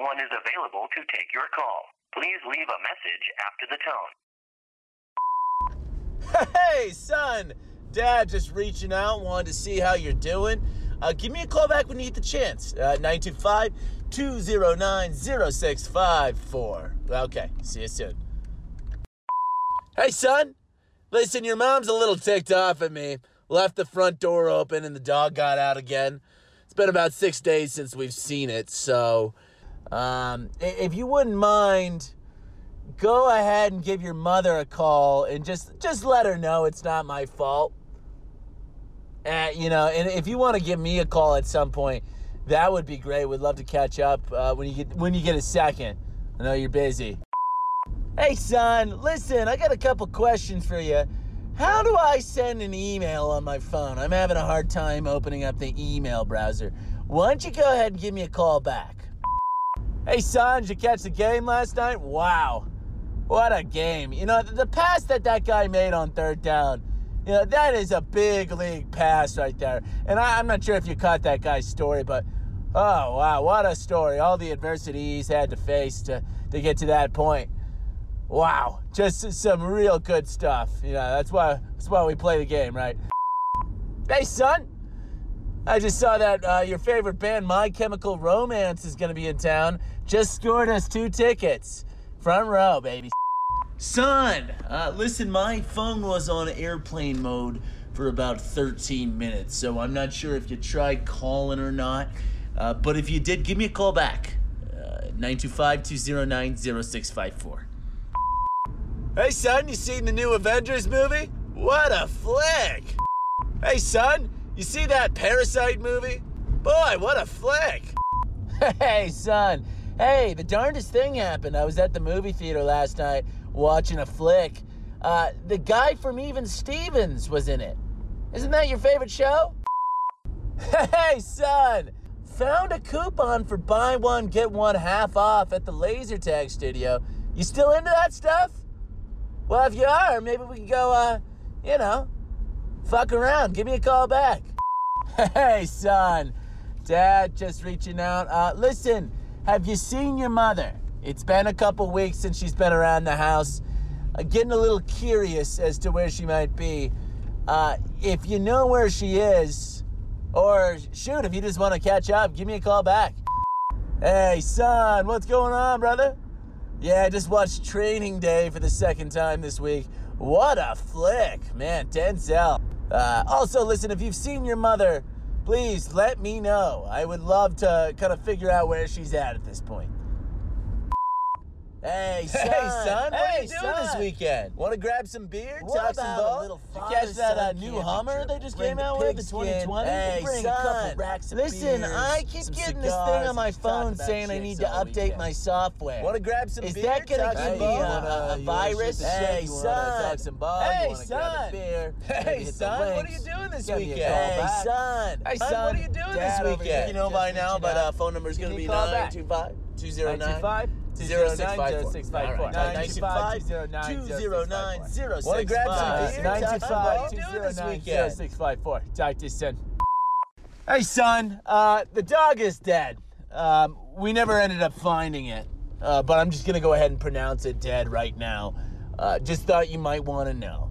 one is available to take your call. Please leave a message after the tone. Hey, son! Dad just reaching out, wanted to see how you're doing. Uh, give me a call back when you get the chance. Uh, 925 209 0654. Okay, see you soon. Hey, son! Listen, your mom's a little ticked off at me. Left the front door open and the dog got out again. It's been about six days since we've seen it, so um, if you wouldn't mind, go ahead and give your mother a call and just just let her know it's not my fault. Uh, you know, and if you want to give me a call at some point, that would be great. We'd love to catch up uh, when you get when you get a second. I know you're busy. Hey, son, listen, I got a couple questions for you. How do I send an email on my phone? I'm having a hard time opening up the email browser. Why don't you go ahead and give me a call back? Hey, son, did you catch the game last night? Wow. What a game. You know, the pass that that guy made on third down, you know, that is a big league pass right there. And I, I'm not sure if you caught that guy's story, but oh, wow, what a story. All the adversity he's had to face to, to get to that point. Wow, just some real good stuff. You know, that's why that's why we play the game, right? Hey, son. I just saw that uh, your favorite band, My Chemical Romance, is going to be in town. Just scored us two tickets. Front row, baby. Son, uh, listen, my phone was on airplane mode for about 13 minutes, so I'm not sure if you tried calling or not. Uh, but if you did, give me a call back. Uh, 925 209 0654. Hey, son, you seen the new Avengers movie? What a flick! Hey, son, you see that Parasite movie? Boy, what a flick! Hey, son. Hey, the darndest thing happened. I was at the movie theater last night watching a flick. Uh, the guy from Even Stevens was in it. Isn't that your favorite show? Hey, son. Found a coupon for buy one, get one half off at the laser tag studio. You still into that stuff? Well, if you are, maybe we can go, uh, you know, fuck around. Give me a call back. Hey, son. Dad just reaching out. Uh, listen, have you seen your mother? It's been a couple weeks since she's been around the house. Uh, getting a little curious as to where she might be. Uh, if you know where she is, or shoot, if you just want to catch up, give me a call back. Hey, son, what's going on, brother? Yeah, I just watched Training Day for the second time this week. What a flick, man, Denzel. Uh, also, listen, if you've seen your mother, please let me know. I would love to kind of figure out where she's at at this point. Hey, son. Hey, son, what are Hey, you doing this weekend? Want to grab some beer, What talk some about a ball? Did you catch that uh, new camping Hummer trip? they just Bring came the out with, the 2020? Hey, Bring a couple racks of Listen, beers, I keep some getting this thing on my phone saying I need to update weekend. my software. Want to grab some beer? Is beer? that gonna talk give me ball? a- a virus? shoot Hey, shit? You wanna son. talk some ball? Hey, you wanna grab a son. beer? Hey, Maybe hit the son, what are you doing this Give me a weekend? Hey, son. Hey, Son, son, what are you doing this weekend? You know by now, but uh, phone number's Give going to be a call back. 925 209 925 0654. 925 209 0654. Wanna grab some beer? Nine two Talk five about two what you zero doing this nine weekend? zero six five four. Talk to you soon. Hey son, uh, the dog is dead. Um, we never ended up finding it, uh, but I'm just gonna go ahead and pronounce it dead right now. Uh, just thought you might want to know.